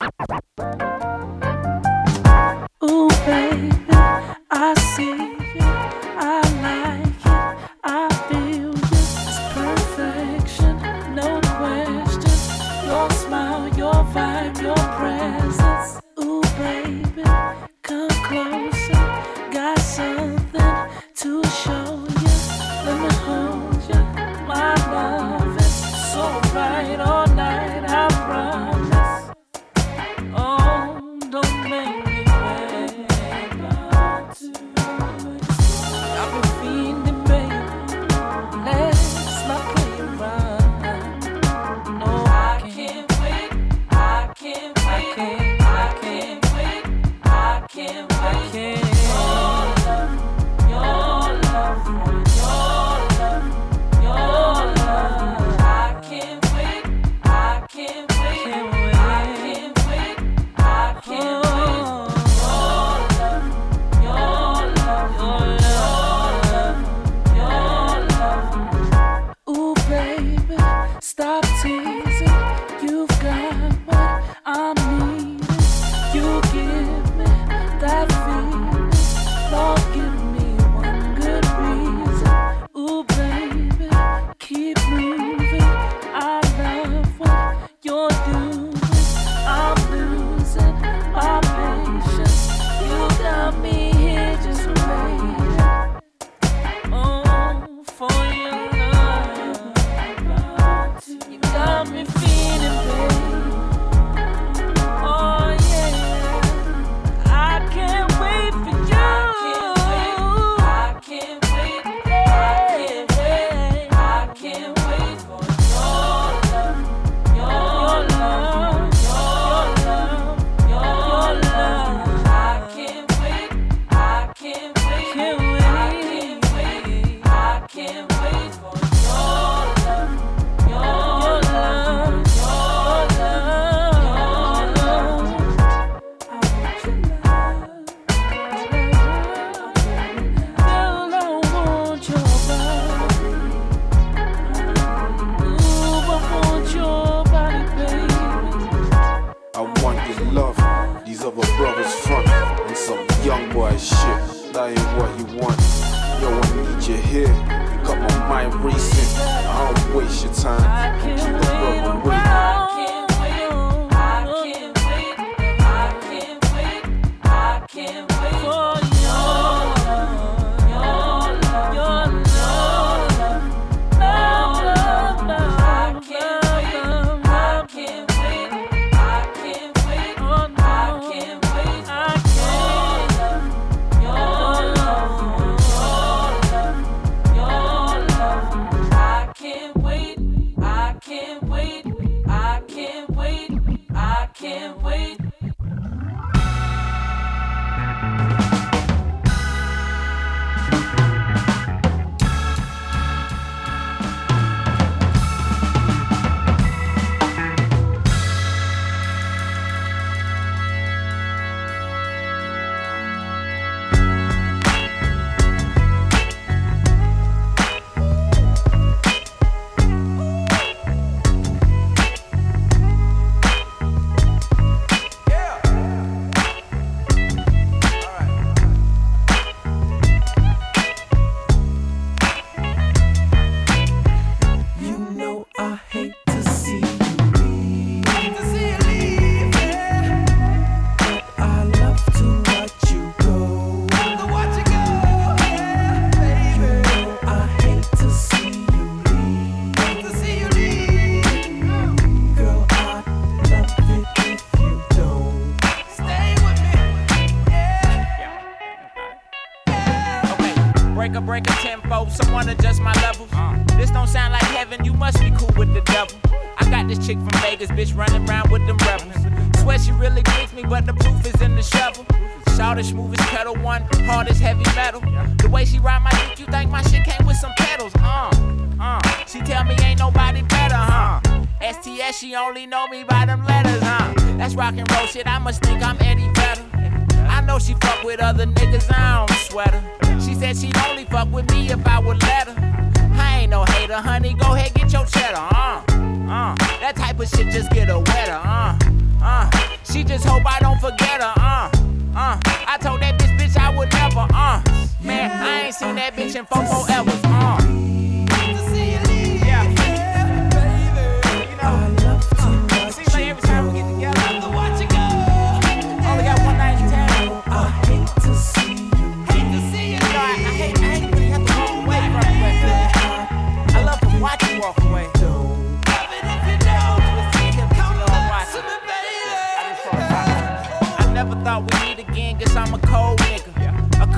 honey, go ahead, get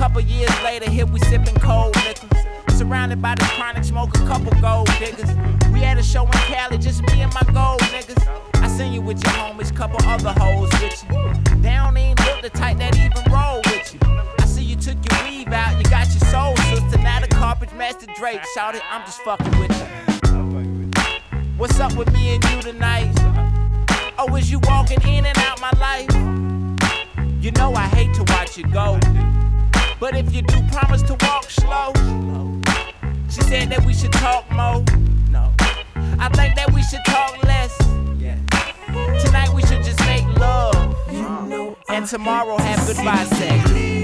couple years later, here we sipping cold liquor. Surrounded by the chronic smoke, a couple gold diggers. We had a show in Cali, just me and my gold niggas. I seen you with your homies, couple other hoes with you. They don't even look the type that even roll with you. I see you took your weave out, you got your soul sister. Now the carpet master Drake. Shout it, I'm just fucking with you. What's up with me and you tonight? Oh, is you walking in and out my life? You know I hate to watch you go. But if you do promise to walk slow, she said that we should talk more. No, I think that we should talk less. Tonight we should just make love, and tomorrow have goodbye sex.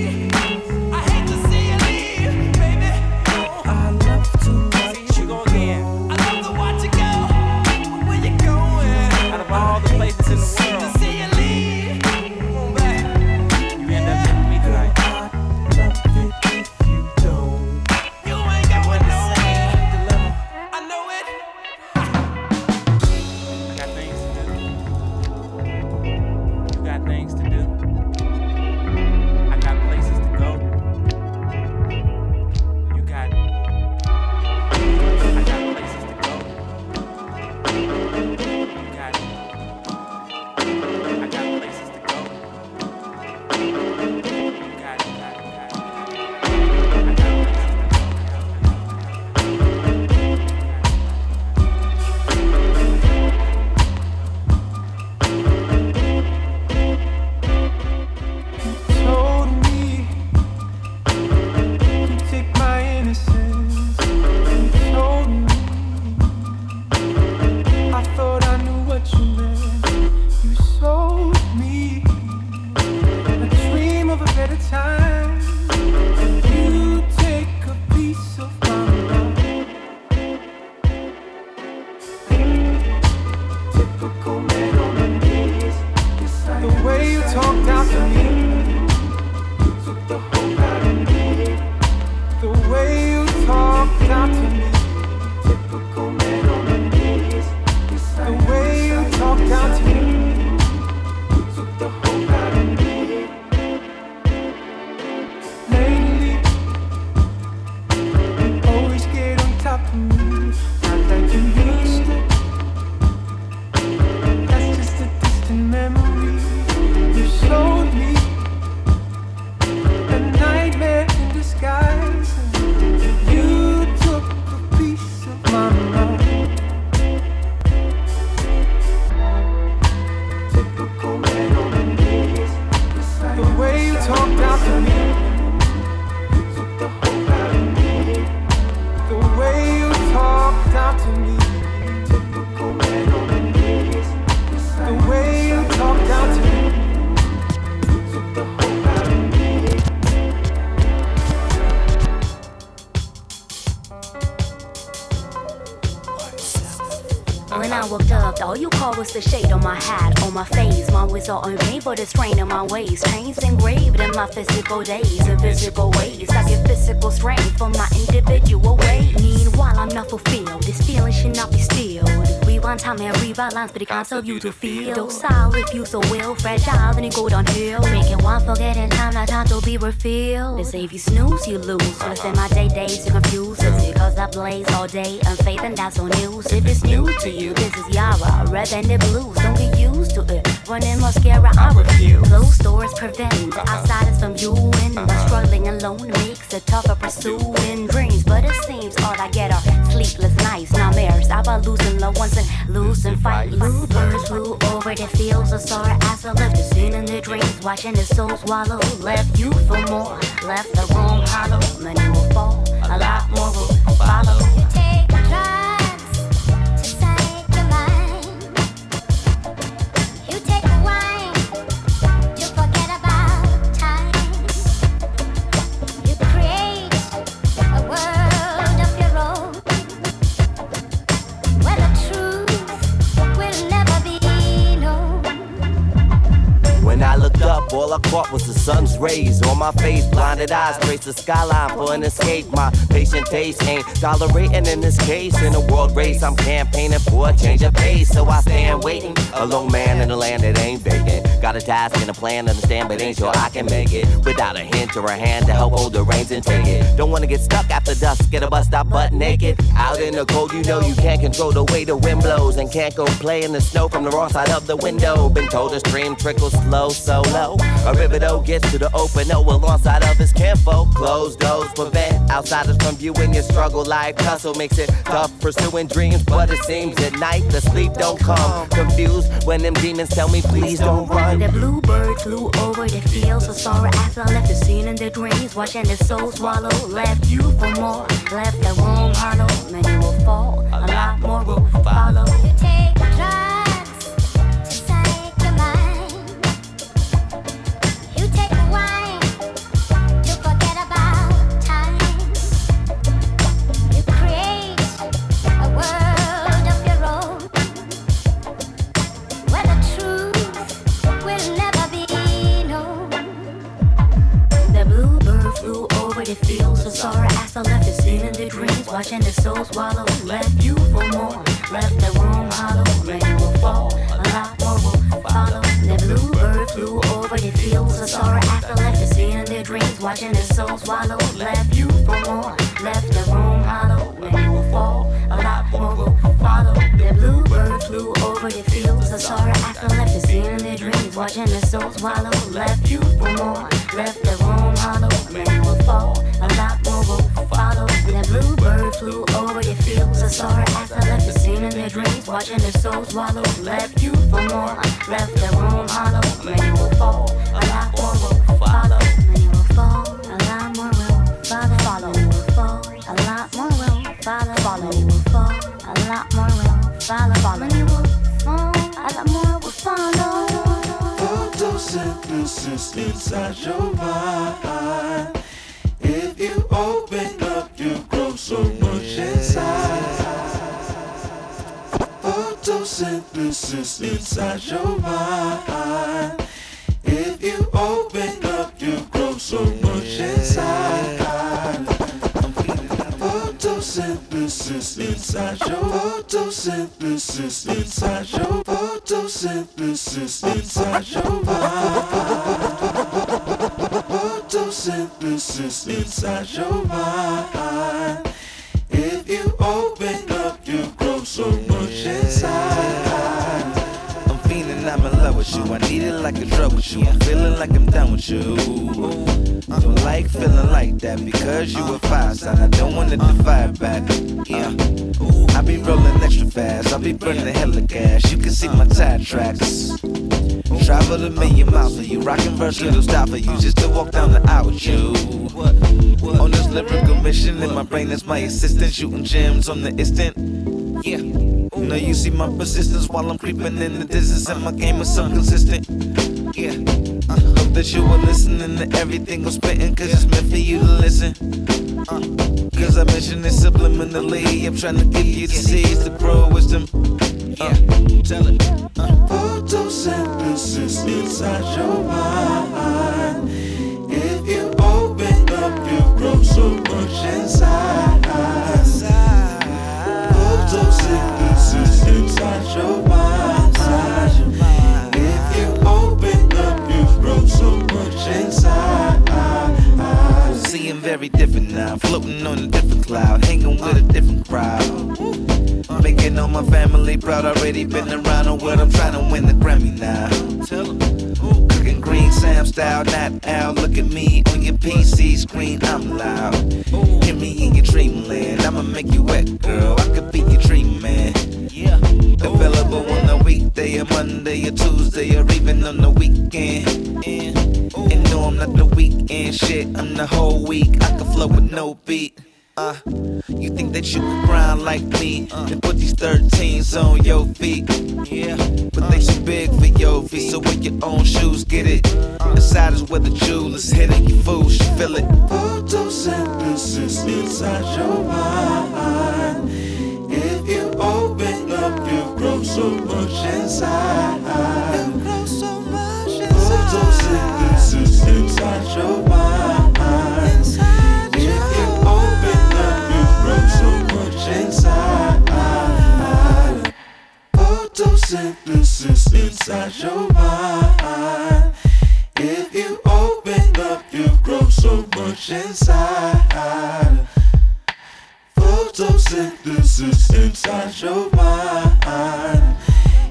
So on my hat, on my face. My words are on me, but it's strain in my ways. Chains engraved in my physical days physical ways. I get physical strength from my individual ways. Meanwhile, I'm not fulfilled. Time and rewrite lines, but it can't tell you to feel. Docile if you so will, fragile, then you go downhill. Making one forgetting time, not time to be refilled. They say if you snooze, you lose. So I spend my day days to confuse. It's because I blaze all day, unfaith, and that's on news. If it's new to you, this is Yara, red and the blues. Don't get used to it. Running mascara, I refuse. Closed doors prevent outsiders from you and but uh-huh. struggling alone makes it tougher pursuing dreams. But it seems all I get are sleepless nights, nightmares I about losing loved ones and losing fights. Blue birds flew over the fields of sorrow as I left the scene in the dreams, watching the soul swallow. Left you for more, left the room hollow. Many will fall, a lot more will follow. I caught was sun's rays on my face. Blinded eyes trace the skyline for an escape. My patient taste ain't tolerating in this case. In a world race, I'm campaigning for a change of pace. So I stand waiting. A lone man in a land that ain't vacant. Got a task and a plan, understand, but ain't sure I can make it. Without a hint or a hand to help hold the reins and take it. Don't wanna get stuck after dusk, get a bus stop butt naked. Out in the cold, you know you can't control the way the wind blows. And can't go play in the snow from the wrong side of the window. Been told the stream trickles slow, so low. A river though gets to the open, oh, alongside of his kinfolk. Closed doors prevent outsiders from viewing your struggle. Life hustle makes it tough pursuing dreams, but it seems at night the sleep don't come. Confused when them demons tell me please don't run. The bluebird flew over the fields so sorrow after I left the scene in their dreams, watching the soul swallow. Left you for more, left the room hollow. Many will fall, a lot more will follow. You take swallow. Left you for more, left the room hollow. Many will fall, a lot more will follow. The bluebird flew over the fields so sorrow after left scene in their dreams, watching the soul swallow. Left you for more, left the room hollow. Many will fall, a lot more will follow. The bluebird flew over the fields so sorrow after left scene in their dreams, watching the soul swallow. Left you swallow. Left you for more, left the room hollow. Many will fall, a lot more will follow. Many will fall, a lot more will follow. Follow will fall, a lot more will follow. Follow will fall, a lot more will follow. Follow many will fall, a lot more will follow. Photosynthesis inside your mind. Inside your mind. If you open up, you grow so much inside. Photosynthesis inside your photosynthesis inside your photosynthesis inside your mind. Photosynthesis inside your mind. You. I need it like a drug with you. I'm feeling like I'm done with you. Don't like feeling like that because you a five sign. I don't want it to defy back. Yeah. I be rolling extra fast. I be burning hella gas. You can see my tire tracks. Travel a million miles for you. Rockin' versatile stop for you. Just to walk down the aisle with you. On this lyrical mission, in my brain is my assistant. Shooting gems on the instant. Yeah. Now you see my persistence while I'm creeping in the distance, and my game is so consistent. Yeah. I hope that you are listening to everything I'm spitting, cause it's meant for you to listen. Uh, cause I mentioned it subliminally. I'm trying to give you the seeds to grow wisdom. Uh, tell it. Uh. Photosynthesis inside your mind. If you open up, you grow so much inside. Photosynthesis Seeing different now, floating on a different cloud, hanging with a different crowd. Making all my family proud, already been around on what I'm trying to win the Grammy now. Cooking green Sam style, not out. Look at me on your PC screen, I'm loud. Hear me in your dreamland, I'ma make you wet, girl. I could be your dream man. Yeah. Available on a weekday, a Monday, or Tuesday, or even on the weekend. Not the weekend shit. I'm the whole week. I can flow with no beat. Uh, you think that you can grind like me and put these 13s on your feet? Yeah, but they too big for your feet, so wear your own shoes, get it. Inside is where the jewelers hitting you fools, she feel it. Photosynthesis inside your mind. If you open up, you grow so much inside. inside your mind. Inside if you open up, you brought so much inside. Photosynthesis inside your mind. If you open up, you've grown so much inside. Photosynthesis inside your mind.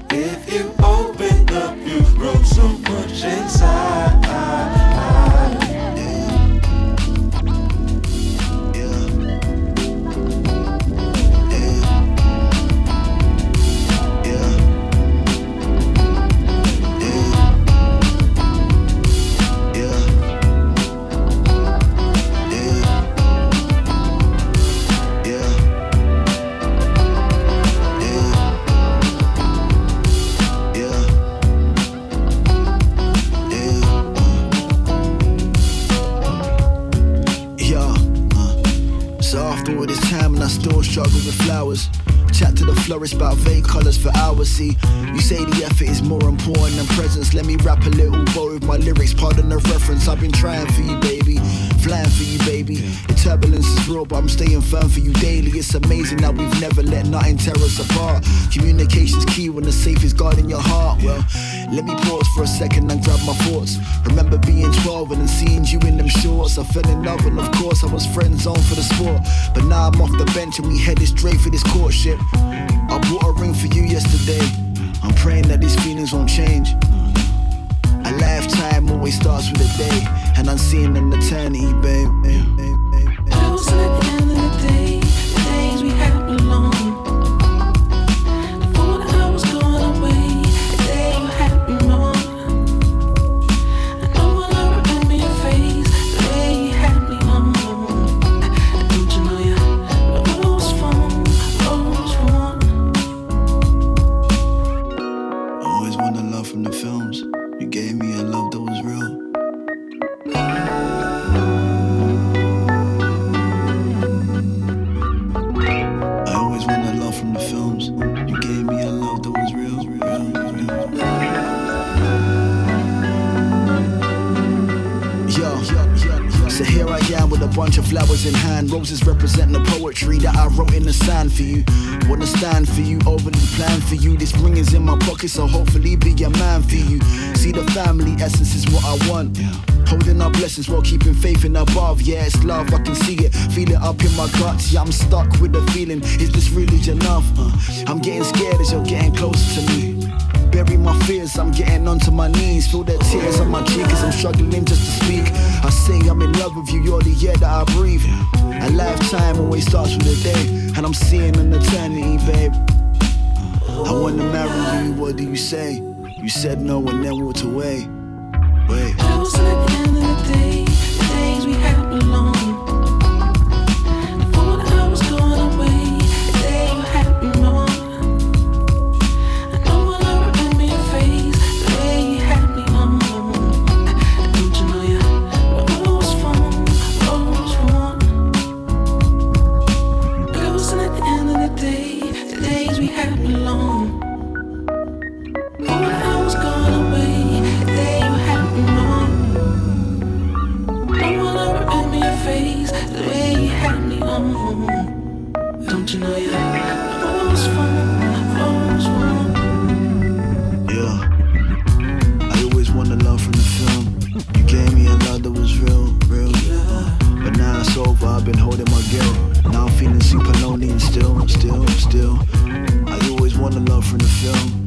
If you open up, you've grown so much inside. Flourish about vague colors for hours. See, you say the effort is more important than presence. Let me rap a little bow with my lyrics. Pardon the reference. I've been trying for you, baby. Flying for you, baby. The turbulence is real, but I'm staying firm for you daily. It's amazing that we've never let nothing tear us apart. Communication's key when the safe is guarding your heart. Well, let me pause for a second and grab my thoughts. Remember being 12 and then seeing you in them shorts. I fell in love, and of course, I was friend zone for the sport. But now I'm off the bench and we headed straight for this courtship. I bought a ring for you yesterday. I'm praying that these feelings won't change. A lifetime always starts with a day, and I'm seeing an eternity, babe. Close at the bunch of flowers in hand. Roses represent the poetry that I wrote in the sand for you. Wanna stand for you, overly plan for you. This ring is in my pocket, so hopefully be a man for you. See the family essence is what I want. Holding our blessings while keeping faith in above. Yeah, it's love, I can see it. Feel it up in my guts. Yeah, I'm stuck with the feeling. Is this really enough? Uh, I'm getting scared as you're getting closer to me fears. I'm getting onto my knees. Feel the tears on my cheek as I'm struggling just to speak. I say I'm in love with you, you're the air that I breathe. A lifetime always starts with a day, and I'm seeing an eternity, babe. I wanna marry you, what do you say? You said no and then walked away. Wait. Close at the end of the day, still. I always want the love from the film.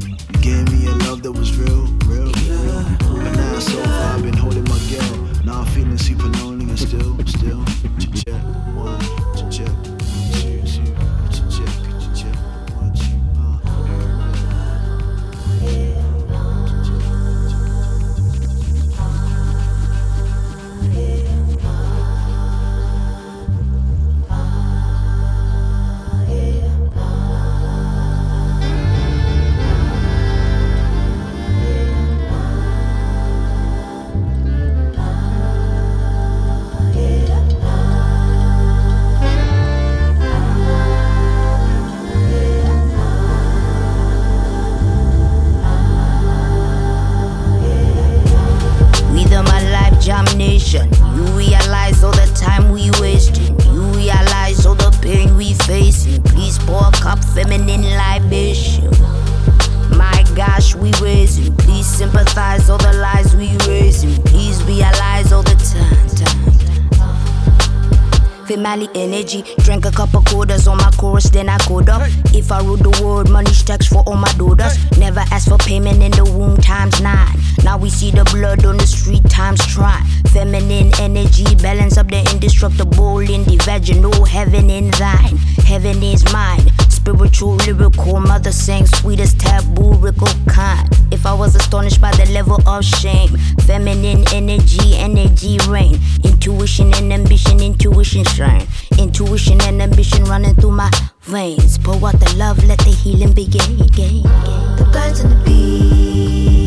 Family energy, drank a couple quarters on my chorus, then I code up. If I rule the world, money stacks for all my daughters. Never ask for payment in the womb times nine. Now we see the blood on the street times try. Feminine energy, balance up the indestructible in the vaginal. Heaven in thine, heaven is mine. Spiritual, lyrical, mother sang sweetest taboo, rickle kind. If I was astonished by the level of shame, feminine energy, energy reign. Intuition and ambition, intuition shine. Intuition and ambition running through my veins. Pour out the love, let the healing begin. The birds and the bees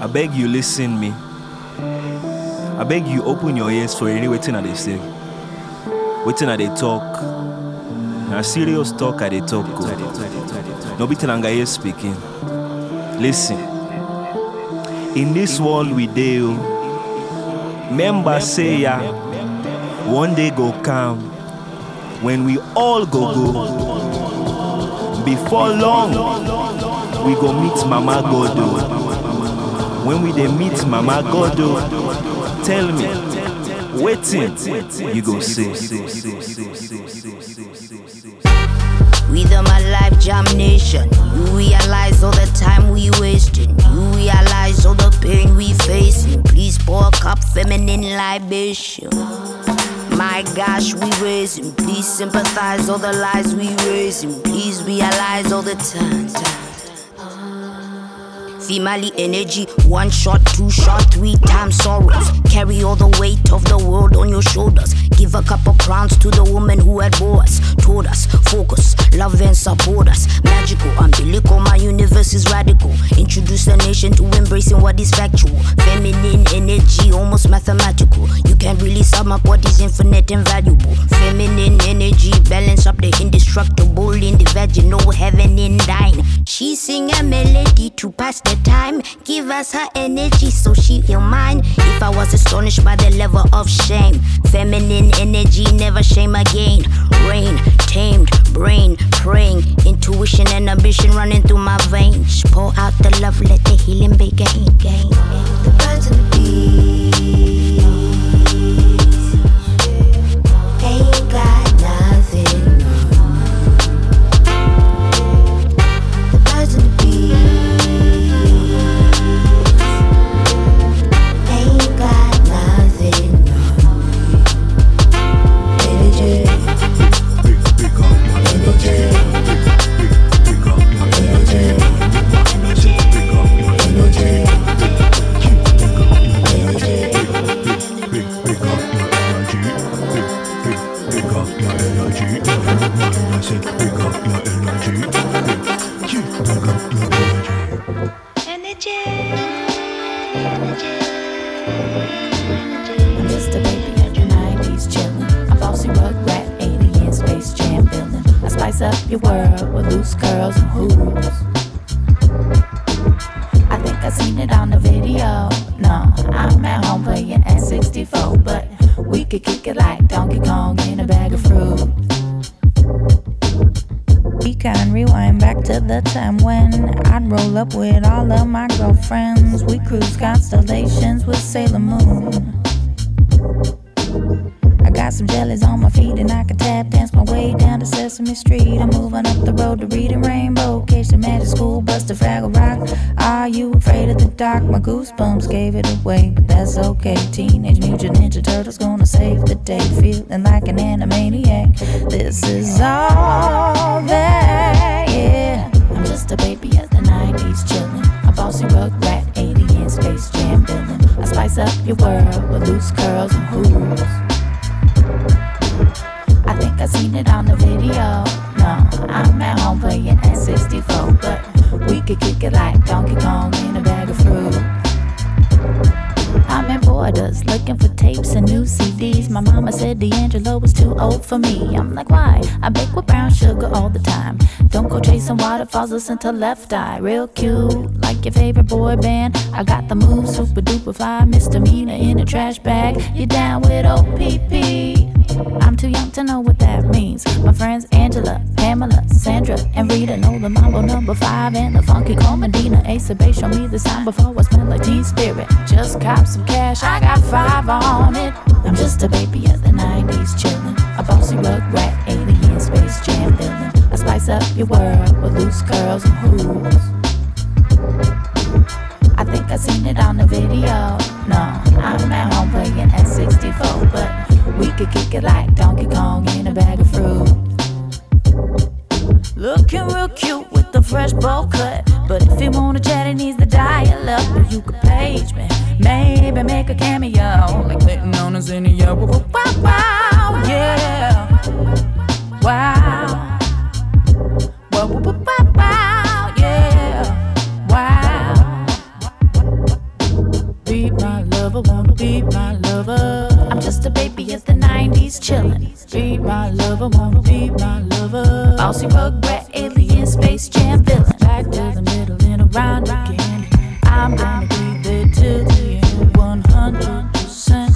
I beg you listen me. I beg you open your ears for any waiting at they say. Waiting at they talk. Na serious talk at they talk. Go. No be telanga here speaking. Listen. In this world we deal, oh, members say ya, one day go come when we all go go. Before long, we go meet Mama Godo. Oh. When we dey meet Mama Godo, oh, tell me, waiting, you go say. Rhythm a life jam nation. You realize all the time we wasting. You realize all the pain we facing. Please pour a cup feminine libation. My gosh, we raising. Please sympathize all the lies we raising. Please realize all the time. time. Female energy, one shot, two shot, three times sorrows. Carry all the weight of the world on your shoulders. Give a couple crowns to the woman who had bore us. Told us, focus, love and support us. Magical, umbilical, my universe is radical. Introduce the nation to embracing what is factual. Feminine energy, almost mathematical. You can't really sum up what is infinite and valuable. Feminine energy, balance up the indestructible in the vaginal heaven in thine. She sing a melody to pass the time. Give us her energy so she feel mine. If I was astonished by the level of shame, feminine energy never shame again. Rain, tamed, brain, praying, intuition and ambition running through my veins. Pour out the love, let the healing begin. The birds and the bees playing N64, but we could kick it like Donkey Kong in a bag of fruit. I'm in Borders looking for tapes and new CDs. My mama said D'Angelo was too old for me. I'm like, why? I bake with brown sugar all the time. Don't go chasing waterfalls, listen to Left Eye. Real cute, like your favorite boy band. I got the moves, super duper fly, misdemeanor in a trash bag. You down with OPP? I'm too young to know what that means. My friends Angela, Pamela, Sandra, and Rita know the mambo number five and the funky cold Medina. Ace of Base, show me the sign before I smell like teen spirit. Just cop some cash, I got five on it. I'm just a baby of the 90s, chillin'. A bossy rug rat, alien space jam villain. I spice up your world with loose curls and hoops. I think I seen it on the video. No, I'm at home playing N64, but we could kick it like Donkey Kong in a bag of fruit. Looking real cute with the fresh bowl cut. But if you wanna chat, it needs the dial up. You could page me, maybe make a cameo. Like Clinton on a Zinnia. Wow, wow, yeah. Wow. Wow, wow, wow, wow, yeah. Wow. Be my be my lover. I'm just a baby at the 90s chillin'. Be my lover, wanna be my lover. Bossy rugrat, alien, space jam villain. Back to the middle and around again. I'm gonna be there till the end. 100%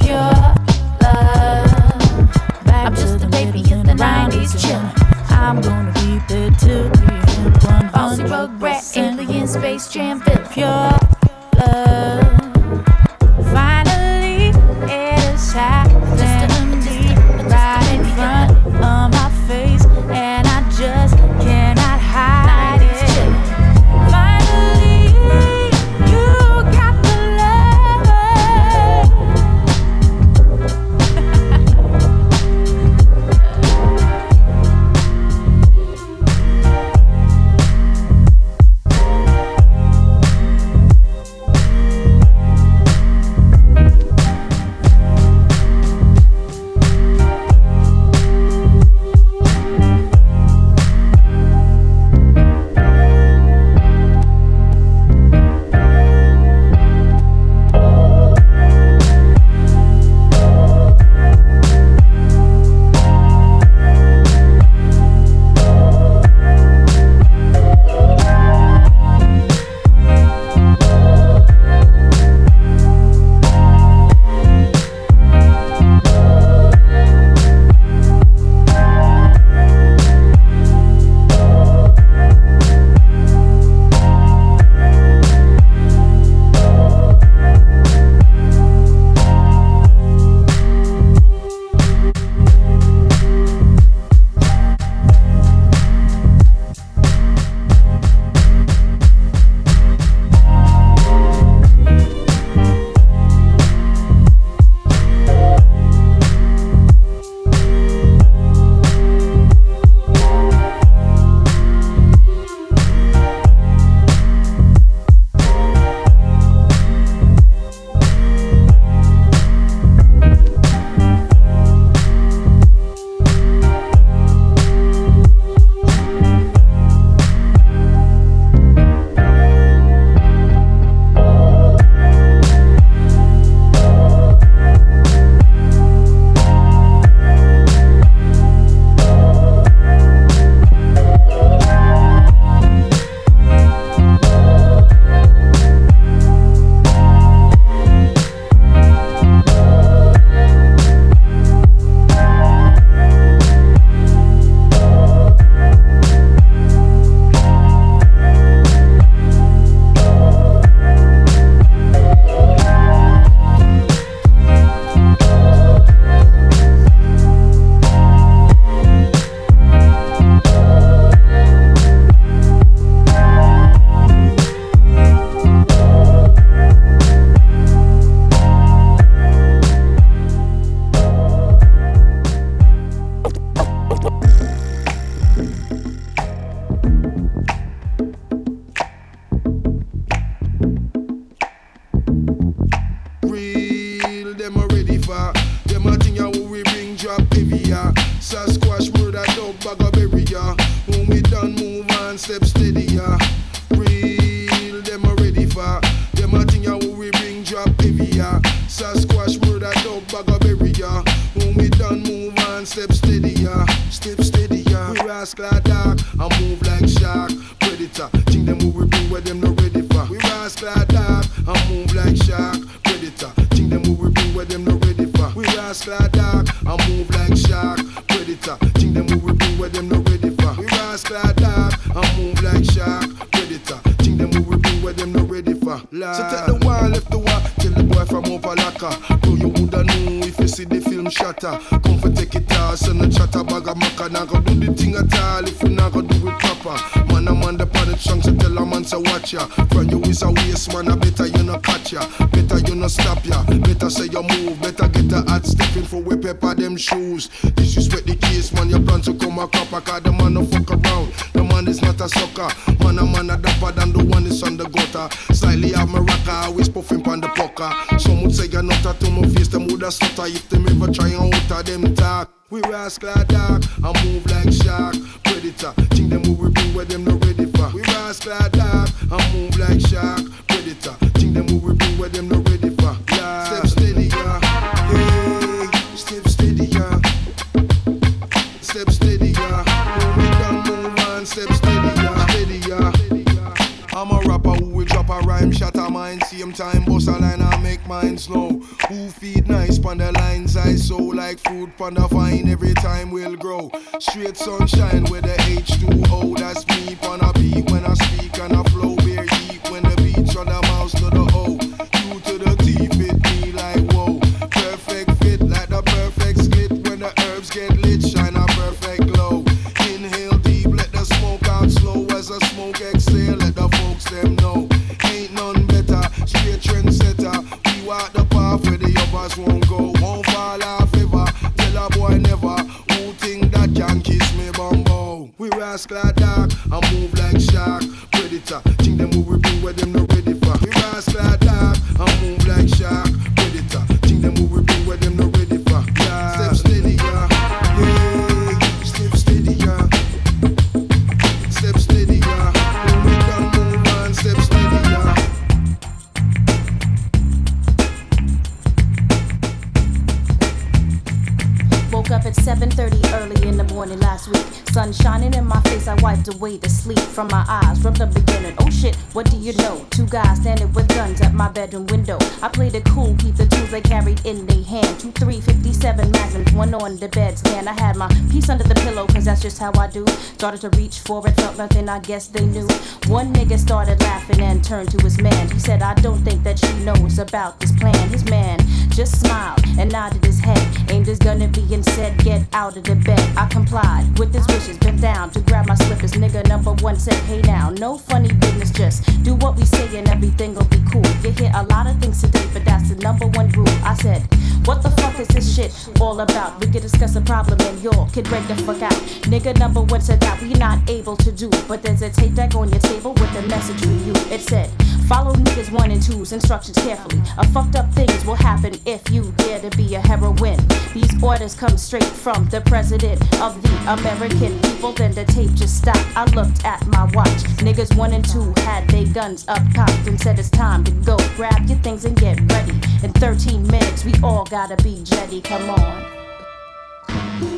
pure love. Back I'm just a baby in the 90s chillin'. I'm gonna be there till the end. 100%. Bossy rugrat, alien, space jam villain. Pure Opalaka. Bro, you woulda know if you see the film shatter. Come for take it out, send a chatter bag of maca. Now go do the thing at all if you not go do it proper. Man, I'm on the planet strong, so tell a man to watch ya. From you is a waste man, I better you no catch ya. Better you no stop ya. Better say you move, better get the hot stepping for we pepper them shoes. Disrespect the case, man, you plan to come a copper, cause the man no fuck around. The man is not a sucker. Man, a man a dapper than the one is on the gutter. Slightly have my rocker, always puffing pon to my face, them woulda stutter if them ever try and utter them talk. We rascal dark, I move like shark. Predator, think them who we bring where them no ready for. We rascal dark, I move like shark. Predator, think them who we bring where them no ready for. Yeah. Step steady, yeah. Hey, step steady, yeah. Step steady, yeah. When we done move on, step steady, yeah. Steady, yeah. I'm a rapper who will drop a rhyme, shatter mine, same time bust a line and make slow. Who feed nice pon the lines I sow like food pon the vine every time we'll grow. Straight sunshine with the H2O, that's me pon a beat when I speak and I flow where won't go, won't fall off ever. Tell a boy never, who think that can kiss me bumbo. We rascal dark, I move like shark. Predator, think them who we bring where them no ready for. We rascal dark, I move like shark. Away the sleep from my eyes. Rubbed up you know? Two guys standing with guns at my bedroom window. I played it cool, keep the tools they carried in their hand. Two, three, fifty-seven 57 magnums, one on the bed stand. I had my piece under the pillow, cause that's just how I do. Started to reach for it, felt nothing, I guess they knew. One nigga started laughing and turned to his man. He said, I don't think that she knows about this plan. His man just smiled and nodded his head, aimed his gun at me and said, Get out of the bed. I complied with his wishes, bent down to grab my slippers. Nigga number one said, Hey now, no funny business, just do what we say and everything will be cool. You hear a lot of things today, but that's the number one rule. I said, What the fuck is this shit all about? We can discuss a problem and y'all can break the fuck out. Nigga number one said that we not able to do, but there's a tape deck on your table with a message for you. It said, Follow niggas one and two's instructions carefully. A fucked up things will happen if you dare to be a heroine. These orders come straight from the president of the American people. Then the tape just stopped. I looked at my watch. Niggas one and two had their guns up cocked and said it's time to go. Grab your things and get ready. In 13 minutes, we all gotta be jetty. Come on.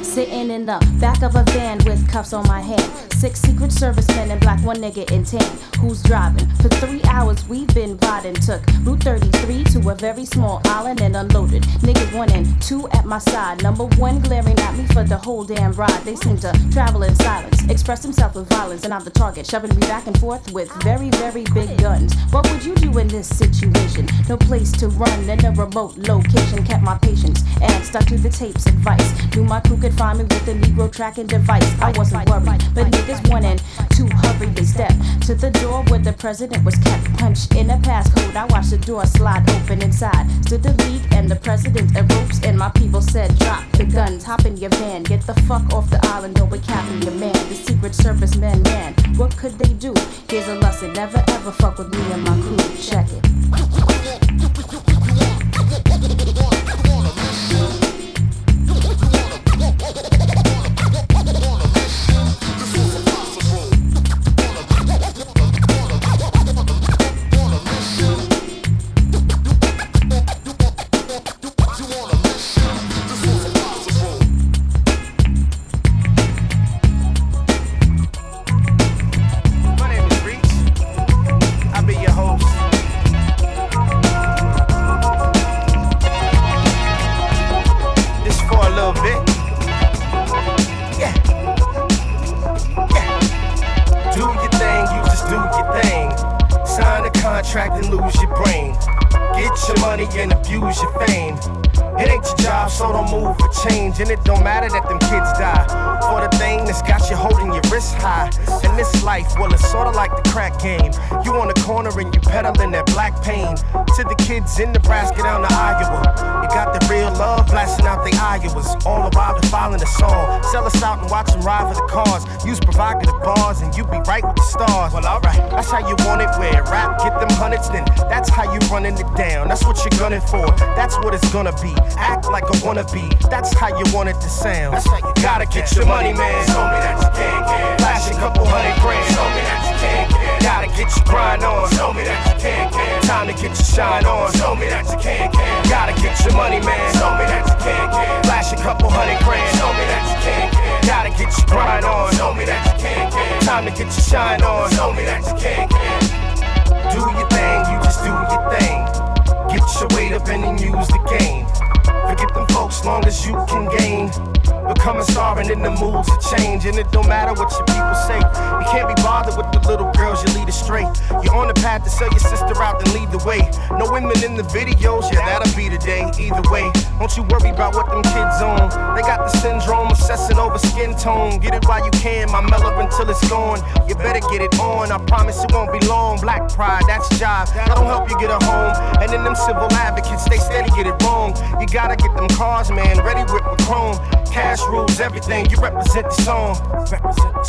Sitting in the back of a van with cuffs on my hand. Six secret servicemen in black, one nigga in tan. Who's driving? For three hours we've been riding. Took Route 33 to a very small island and unloaded. Niggas one and two at my side. Number one glaring at me for the whole damn ride. They seem to travel in silence, express themselves with violence, and I'm the target, shoving me back and forth with very, very big guns. What would you do in this situation? No place to run in a remote location. Kept my patience and stuck to the tape's advice. Knew my crew could find me with a Negro tracking device. I wasn't worried, but niggas and two hurried. They stepped to the door where the president was kept. Punched in a passcode. I watched the door slide open inside. Stood the league and the president ropes. And my people said, Drop the guns, hop in your van, get the fuck off the island, or we're capping your man. The Secret Service men, man, what could they do? Here's a lesson: never ever fuck with me and my crew. Check it. Blasting out the Iowas. All the while defiling the song. Sell us out and watch them ride for the cars. Use provocative bars and you be right with the stars. Well, alright, that's how you want it. Where rap get them hundreds, then that's how you running it down. That's what you're gunning for. That's what it's gonna be. Act like a wannabe. That's how you want it to sound. That's how you gotta get your money, man. Show me that you can, can. Flash a couple hundred grand. Show me that can. Gotta get your grind on. Show me that you can, can. Time to get your shine on. Show me that you can, can. Gotta get your money, man. Show me that you can, can. Flash a couple hundred grand. Show me that you can, can. Gotta get your grind on. Show me that you can, can. Time to get your shine on. Show me that you can, can. Do your thing, you just do your thing. Get your weight up and then use the game. Forget them folks, long as you can gain. Become a star and in the moods to change. And it don't matter what your people say. You can't be bothered with the little girls you lead astray. You're on the path to sell your sister out and lead the way. No women in the videos, yeah, that'll be the day. Either way, don't you worry about what them kids on. They got the syndrome obsessing over skin tone. Get it while you can, my mellow until it's gone. You better get it on. I promise it won't be long. Black pride, that's jive. That'll help you get a home. And then them civil advocates, they steady get it wrong. You gotta get them cars, man, ready with the chrome. Cash rules everything. You represent the song.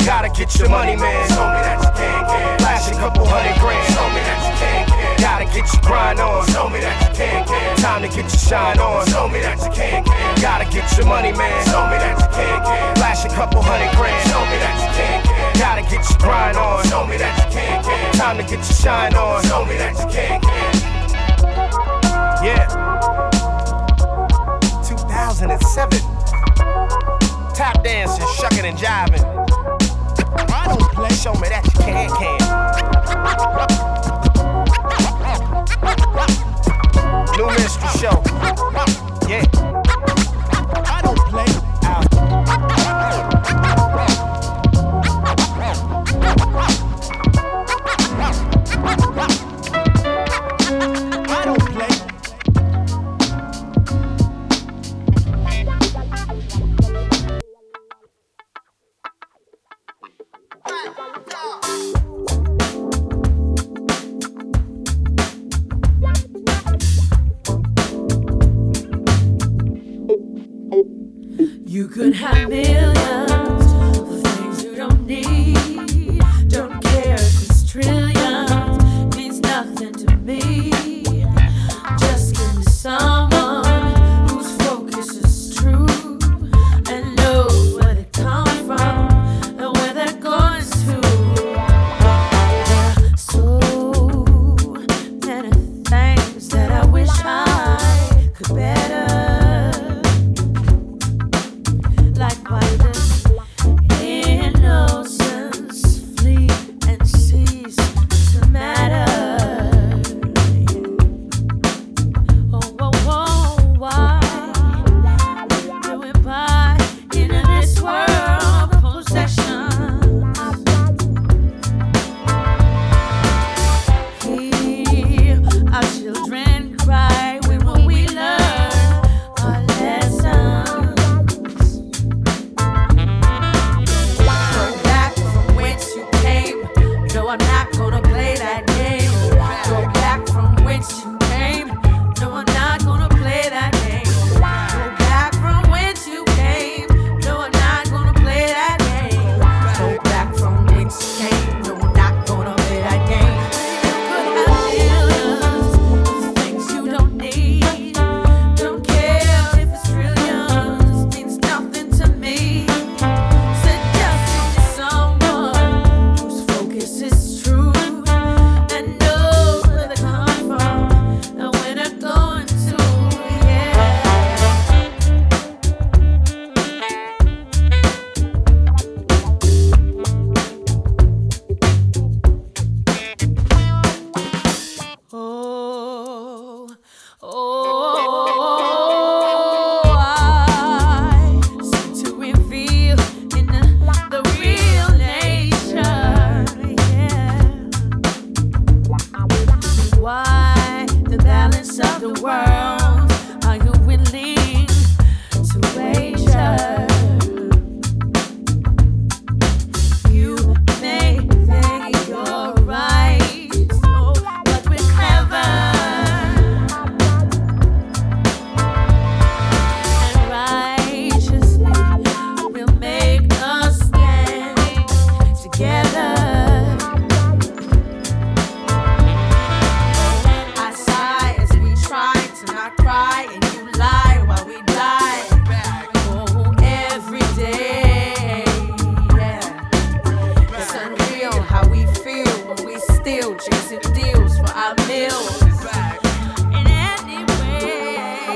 Gotta get your money, man. Show me that you can, can. Flash a couple hundred grand. Show me that you can, can. Gotta get your grind on. Show me that you can, can. Time to get your shine on. Show me that you can, can. Gotta get your money, man. Show me that you can, can. Flash a couple hundred grand. Show me that you can, can. Gotta get your grind on. Show me that you can, can. Time to get your shine on. Show me that you can, can. Yeah. 2007. Tap dancing, shucking and jiving. I don't play. Show me that you can, can. New minstrel show. Yeah.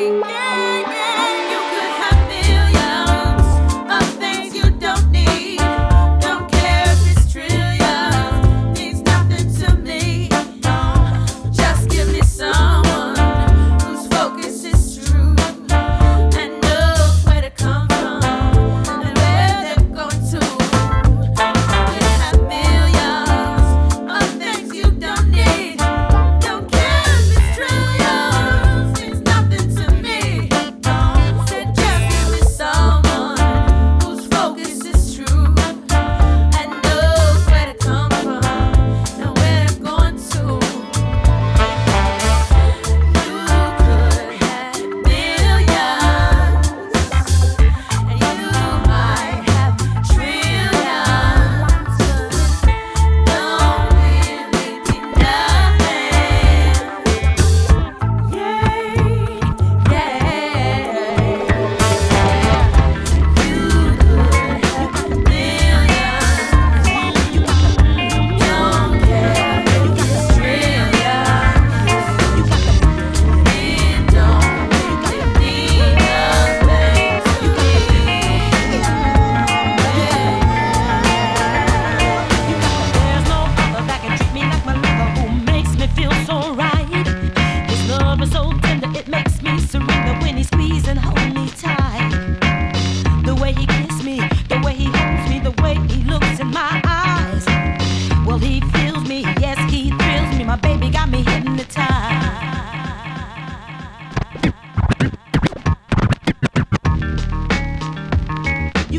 Bye.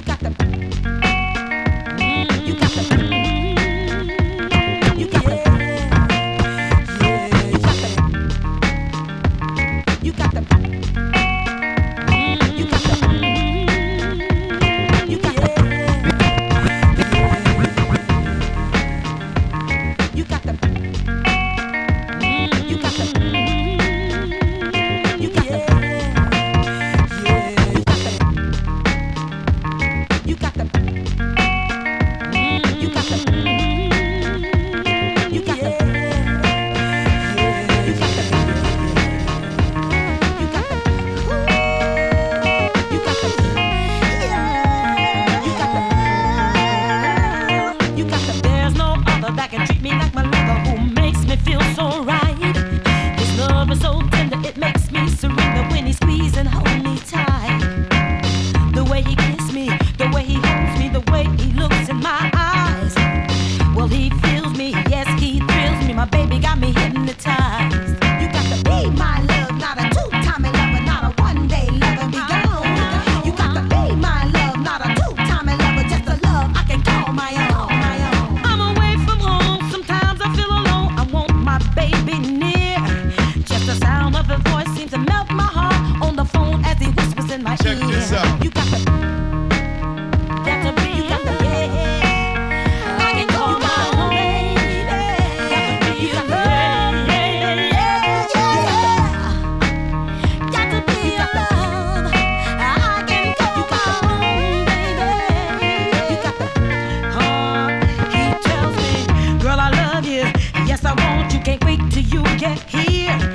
got the Yes, I want you. Can't wait till you get here.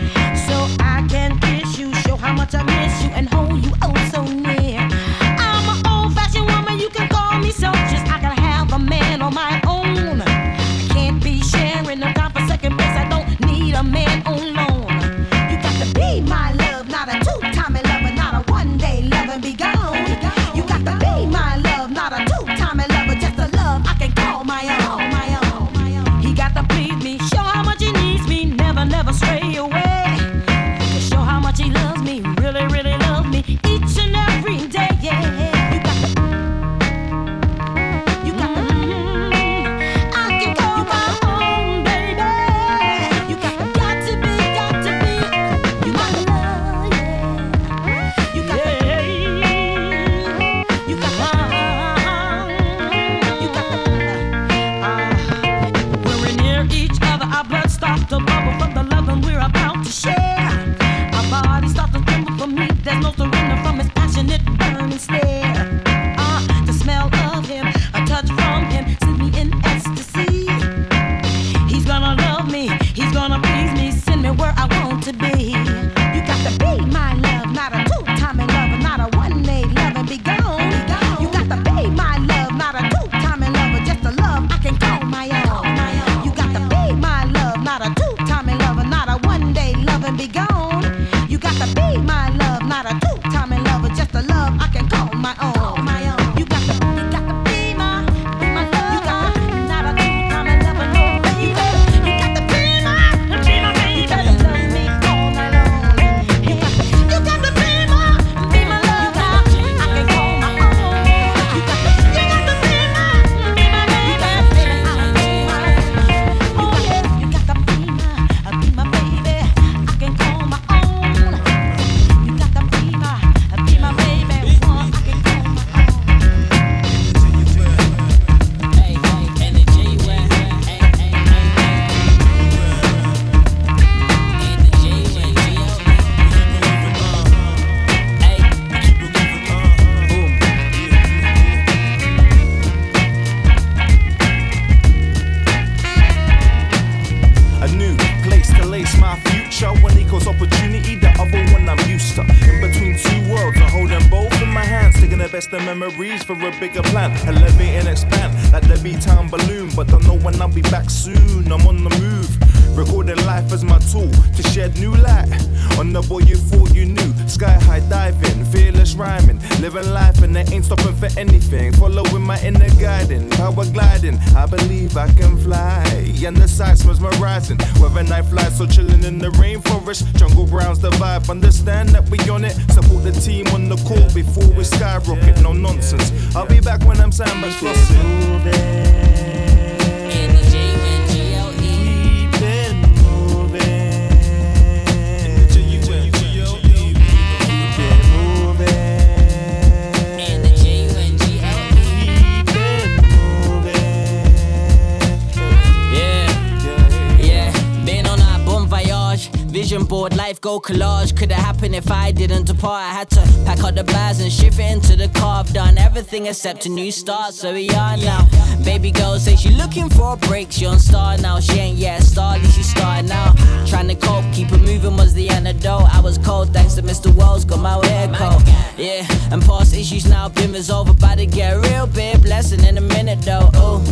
Shift into the car. I've done everything except a new start, so we are now. Baby girl say she looking for a break. She on star now. She ain't yet a star, least she started now. Trying to cope, keep it moving was the antidote. I was cold thanks to Mr. Wells, got my hair cold. Yeah, and past issues now been resolved. About to get a real big blessing in a minute though. Ooh.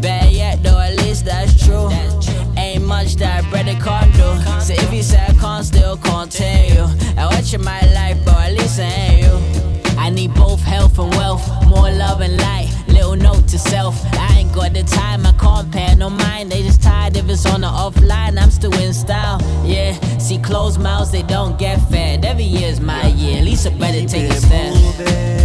Bad yet though, at least that's true. Ain't much that brother can't do. So if you say I can't, still continue. I watch my life, but at least I ain't you. I need both health and wealth, more love and light. Little note to self, I ain't got the time, I can't pay no mind. They just tired if it's on the offline, I'm still in style. Yeah, see closed mouths, they don't get fed. Every year's my year, at least I better take a step.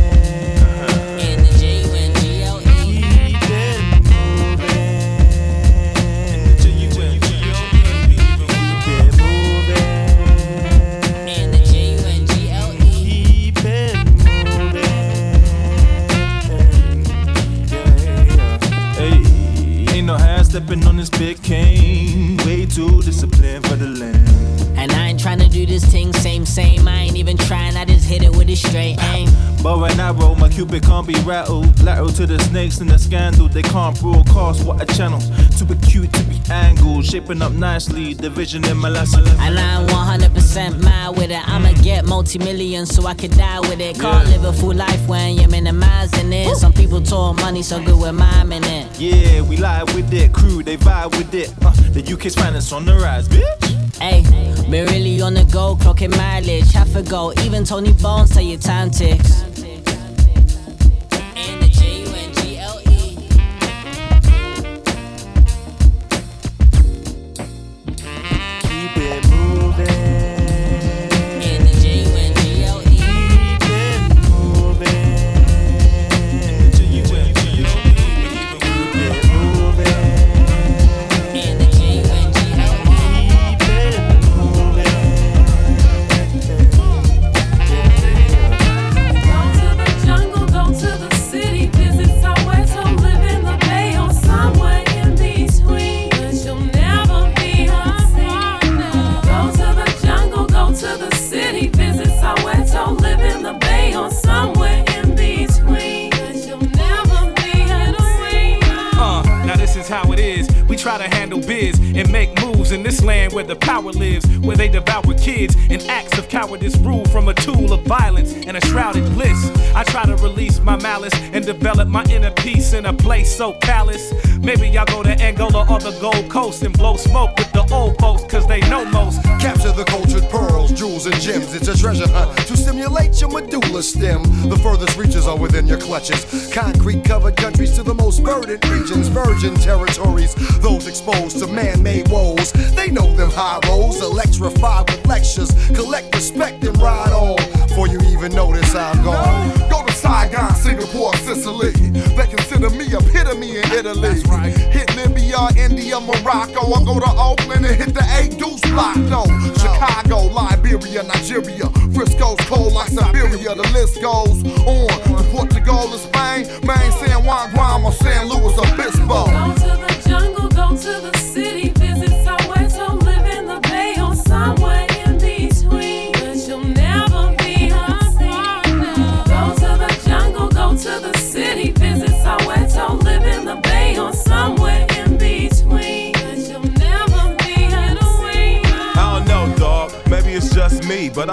Stepping on this big cane. Way too disciplined for the land. And I ain't trying to do this thing same, same. I ain't even trying, I just hit it with a straight aim. But when I roll, my cupid can't be rattled. Lateral to the snakes and the scandal. They can't broadcast what a channels. Too acute to be angled. Shaping up nicely. Division in my last And I'm 100% mad with it. I'ma get multi millions so I can die with it. Can't live a full life when you're minimizing it. Some people talk money so good with miming it. Yeah, we live with it. Crew, they vibe with it. Uh, the UK's finest on the rise, bitch. Hey, been really on the go, clocking mileage. Half a go, even Tony Bones tell you time ticks. In a place so callous. Maybe y'all go to Angola or the Gold Coast and blow smoke with the old folks, cause they know most. Capture the cultured pearls, jewels, and gems. It's a treasure hunt to stimulate your medulla stem. The furthest reaches are within your clutches. Concrete covered countries to the most verdant regions, virgin territories.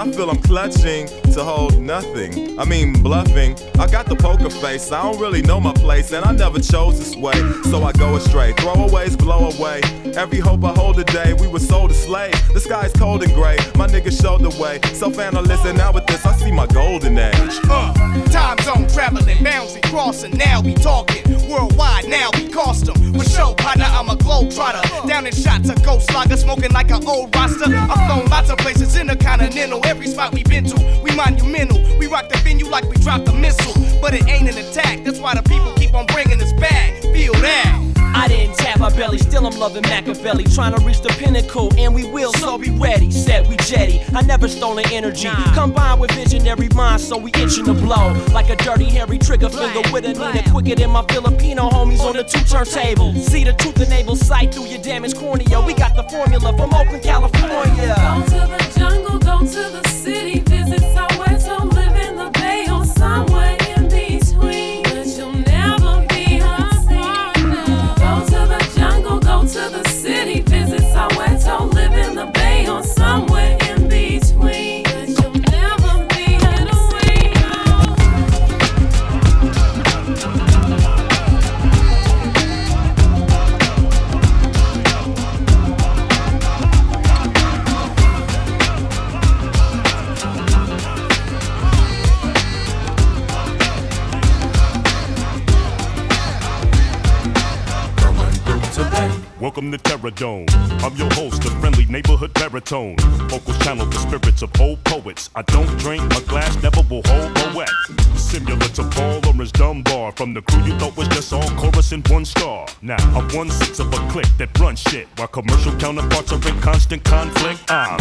I feel I'm clutching to hold nothing. I mean, bluffing. I got the poker face, I don't really know my place, and I never chose this way, so I go astray. Throwaways blow away. Every hope I hold today, we were sold a slave. The sky's cold and gray, my niggas showed the way. Self analyst, and now with this, I see my golden age. Uh, time zone traveling, boundary crossing. Now we talking worldwide. Now we cost them for show. Partner, I'm a globe trotter. Down in shots, a ghost slugger, smoking like an old roster. I've flown lots of places in the continental. Every spot we've been to, we monumental. We rock the venue like we dropped a missile, but it ain't an attack. That's why the people keep on bringing us back. Feel that. I didn't tap my belly, still I'm loving Machiavelli. Trying to reach the pinnacle, and we will, so be ready. Set we jetty. I never stolen energy. Combined with visionary minds, so we itching to blow. Like a dirty, hairy trigger finger with a Nina. Quicker than my Filipino homies on the two turntable. See the truth enables sight through your damaged cornea. We got the formula from Oakland, California. Go to the jungle, go to the city, Welcome to Terror Dome. I'm your host, the friendly neighborhood baritone. Vocals channel the spirits of old poets. I don't drink, my glass never will hold no wet. Similar to Paul Laurence Dunbar. From the crew you thought was just all chorus and one star. Now, I'm one sixth of a clique that runs shit. While commercial counterparts are in constant conflict. I'm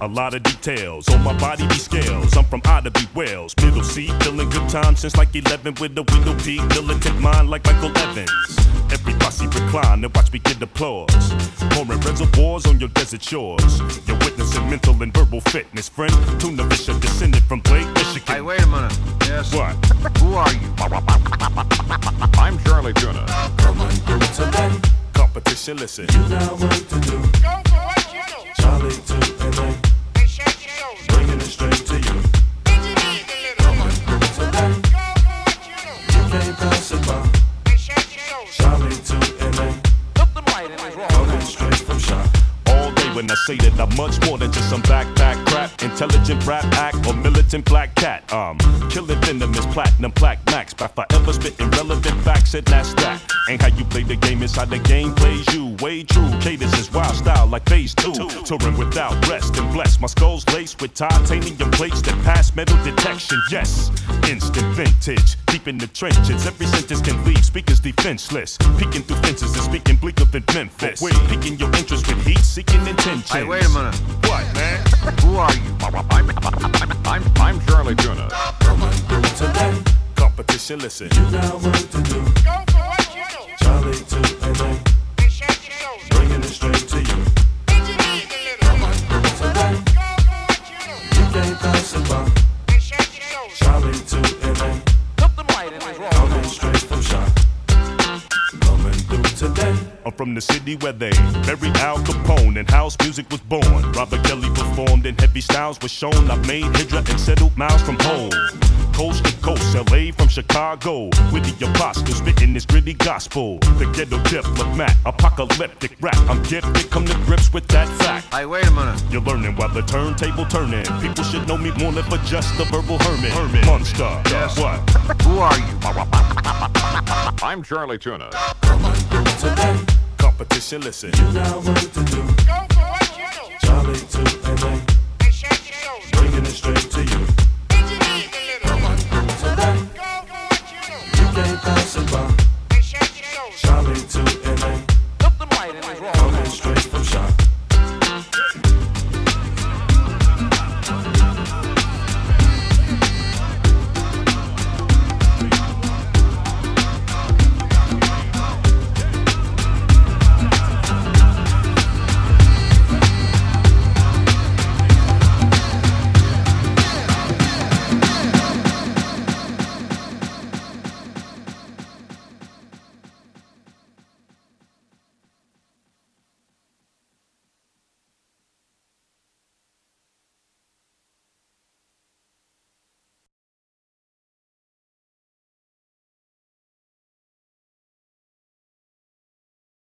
a lot of details. On my body be scales. I'm from Otter be Wales. Middle C, feeling good time since like 11 with a window P. Militant mind like Michael Evans. Every posse recline and watch me get applause. Pouring reservoirs on your desert shores. You're witnessing mental and verbal fitness, friend. Tuna Fisher descended from Blake, Michigan. Hey, wait a minute. Yes. What? Who are you? I'm Charlie Tuna. Competition, listen. You know what to do. Charlie to LA. Bringing it when I say that I'm much more than just some backpack crap, intelligent rap act, or militant black cat. Um, killing venomous platinum plaque max by forever spitting relevant facts, and that. Ain't how you play the game, it's how the game plays you. Way true, cadence is wild style like phase two. Touring without rest and blessed. My skull's laced with titanium plates that pass metal detection. Yes, instant vintage, deep in the trenches. Every sentence can leave speakers defenseless. Peeking through fences and speaking bleaker than Memphis. Piquing your interest with heat seeking intentions. Hey, wait a minute. What, man? Who are you? I'm, I'm, I'm Charlie Tuna. Today. Competition, listen. You got work to do. Charlie to LA. Bringing from the city where they buried Al Capone and house music was born. Robert Kelly performed and heavy styles was shown. I made Hydra and settled miles from home. Coast to coast, LA from Chicago. With the apostle spitting this gritty gospel. The ghetto diplomat, apocalyptic rap. I'm gifted, come to grips with that fact. Hey, wait a minute. You're learning while the turntable turning. People should know me more than for just the verbal hermit. hermit. Monster. Yes. What? Who are you? I'm Charlie Tuna competition. Listen. You got work to do. Go for what you do. Charlie to LA. And shake your shoulders. Bringing it straight to you. And you need a little. On, go today. Go for what you do. You can't pass it by. And shake your shoulders. Charlie to LA. Look in his. Coming straight.